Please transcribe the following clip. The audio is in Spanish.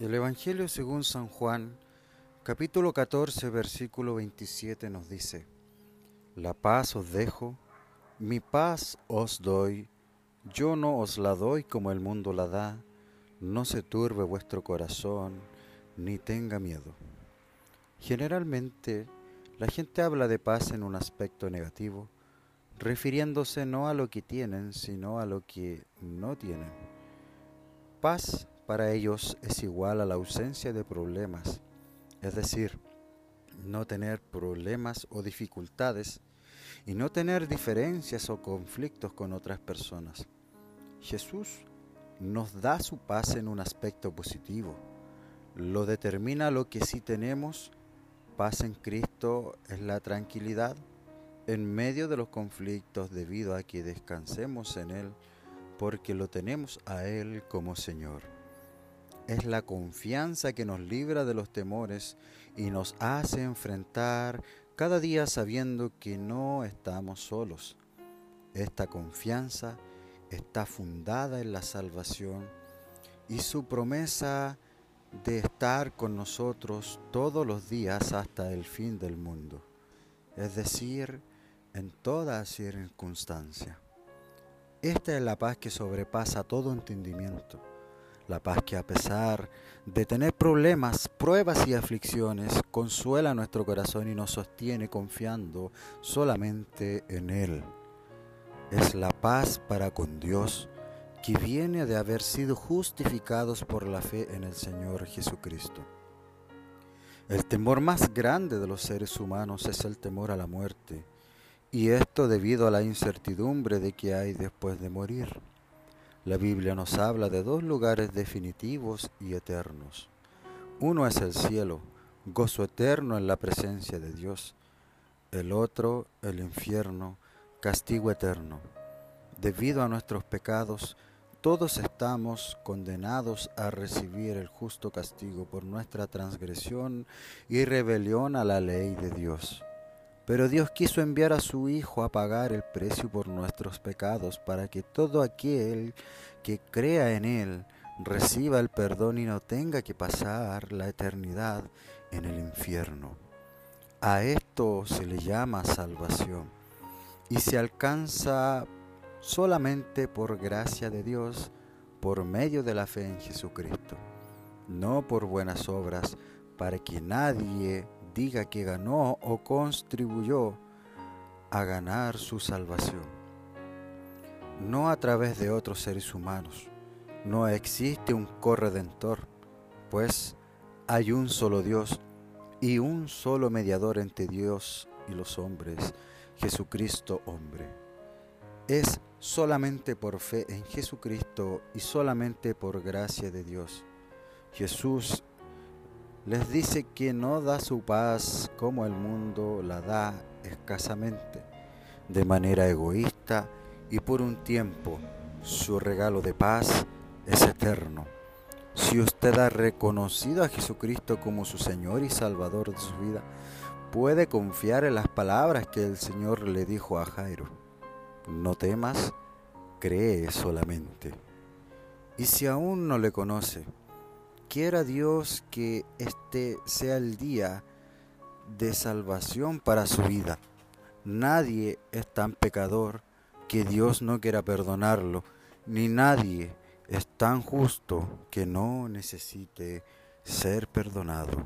El Evangelio según San Juan, capítulo 14, versículo 27 nos dice, La paz os dejo, mi paz os doy, yo no os la doy como el mundo la da, no se turbe vuestro corazón, ni tenga miedo. Generalmente, la gente habla de paz en un aspecto negativo, refiriéndose no a lo que tienen, sino a lo que no tienen. Paz para ellos es igual a la ausencia de problemas, es decir, no tener problemas o dificultades y no tener diferencias o conflictos con otras personas. Jesús nos da su paz en un aspecto positivo. Lo determina lo que sí tenemos. Paz en Cristo es la tranquilidad en medio de los conflictos debido a que descansemos en Él porque lo tenemos a Él como Señor es la confianza que nos libra de los temores y nos hace enfrentar cada día sabiendo que no estamos solos. Esta confianza está fundada en la salvación y su promesa de estar con nosotros todos los días hasta el fin del mundo, es decir, en toda circunstancia. Esta es la paz que sobrepasa todo entendimiento la paz que a pesar de tener problemas, pruebas y aflicciones, consuela nuestro corazón y nos sostiene confiando solamente en Él. Es la paz para con Dios que viene de haber sido justificados por la fe en el Señor Jesucristo. El temor más grande de los seres humanos es el temor a la muerte, y esto debido a la incertidumbre de que hay después de morir. La Biblia nos habla de dos lugares definitivos y eternos. Uno es el cielo, gozo eterno en la presencia de Dios. El otro, el infierno, castigo eterno. Debido a nuestros pecados, todos estamos condenados a recibir el justo castigo por nuestra transgresión y rebelión a la ley de Dios. Pero Dios quiso enviar a su Hijo a pagar el precio por nuestros pecados para que todo aquel que crea en Él reciba el perdón y no tenga que pasar la eternidad en el infierno. A esto se le llama salvación y se alcanza solamente por gracia de Dios por medio de la fe en Jesucristo, no por buenas obras para que nadie diga que ganó o contribuyó a ganar su salvación. No a través de otros seres humanos. No existe un corredentor, pues hay un solo Dios y un solo mediador entre Dios y los hombres, Jesucristo hombre. Es solamente por fe en Jesucristo y solamente por gracia de Dios. Jesús les dice que no da su paz como el mundo la da escasamente, de manera egoísta y por un tiempo. Su regalo de paz es eterno. Si usted ha reconocido a Jesucristo como su Señor y Salvador de su vida, puede confiar en las palabras que el Señor le dijo a Jairo. No temas, cree solamente. Y si aún no le conoce, quiera Dios que este sea el día de salvación para su vida. Nadie es tan pecador que Dios no quiera perdonarlo, ni nadie es tan justo que no necesite ser perdonado.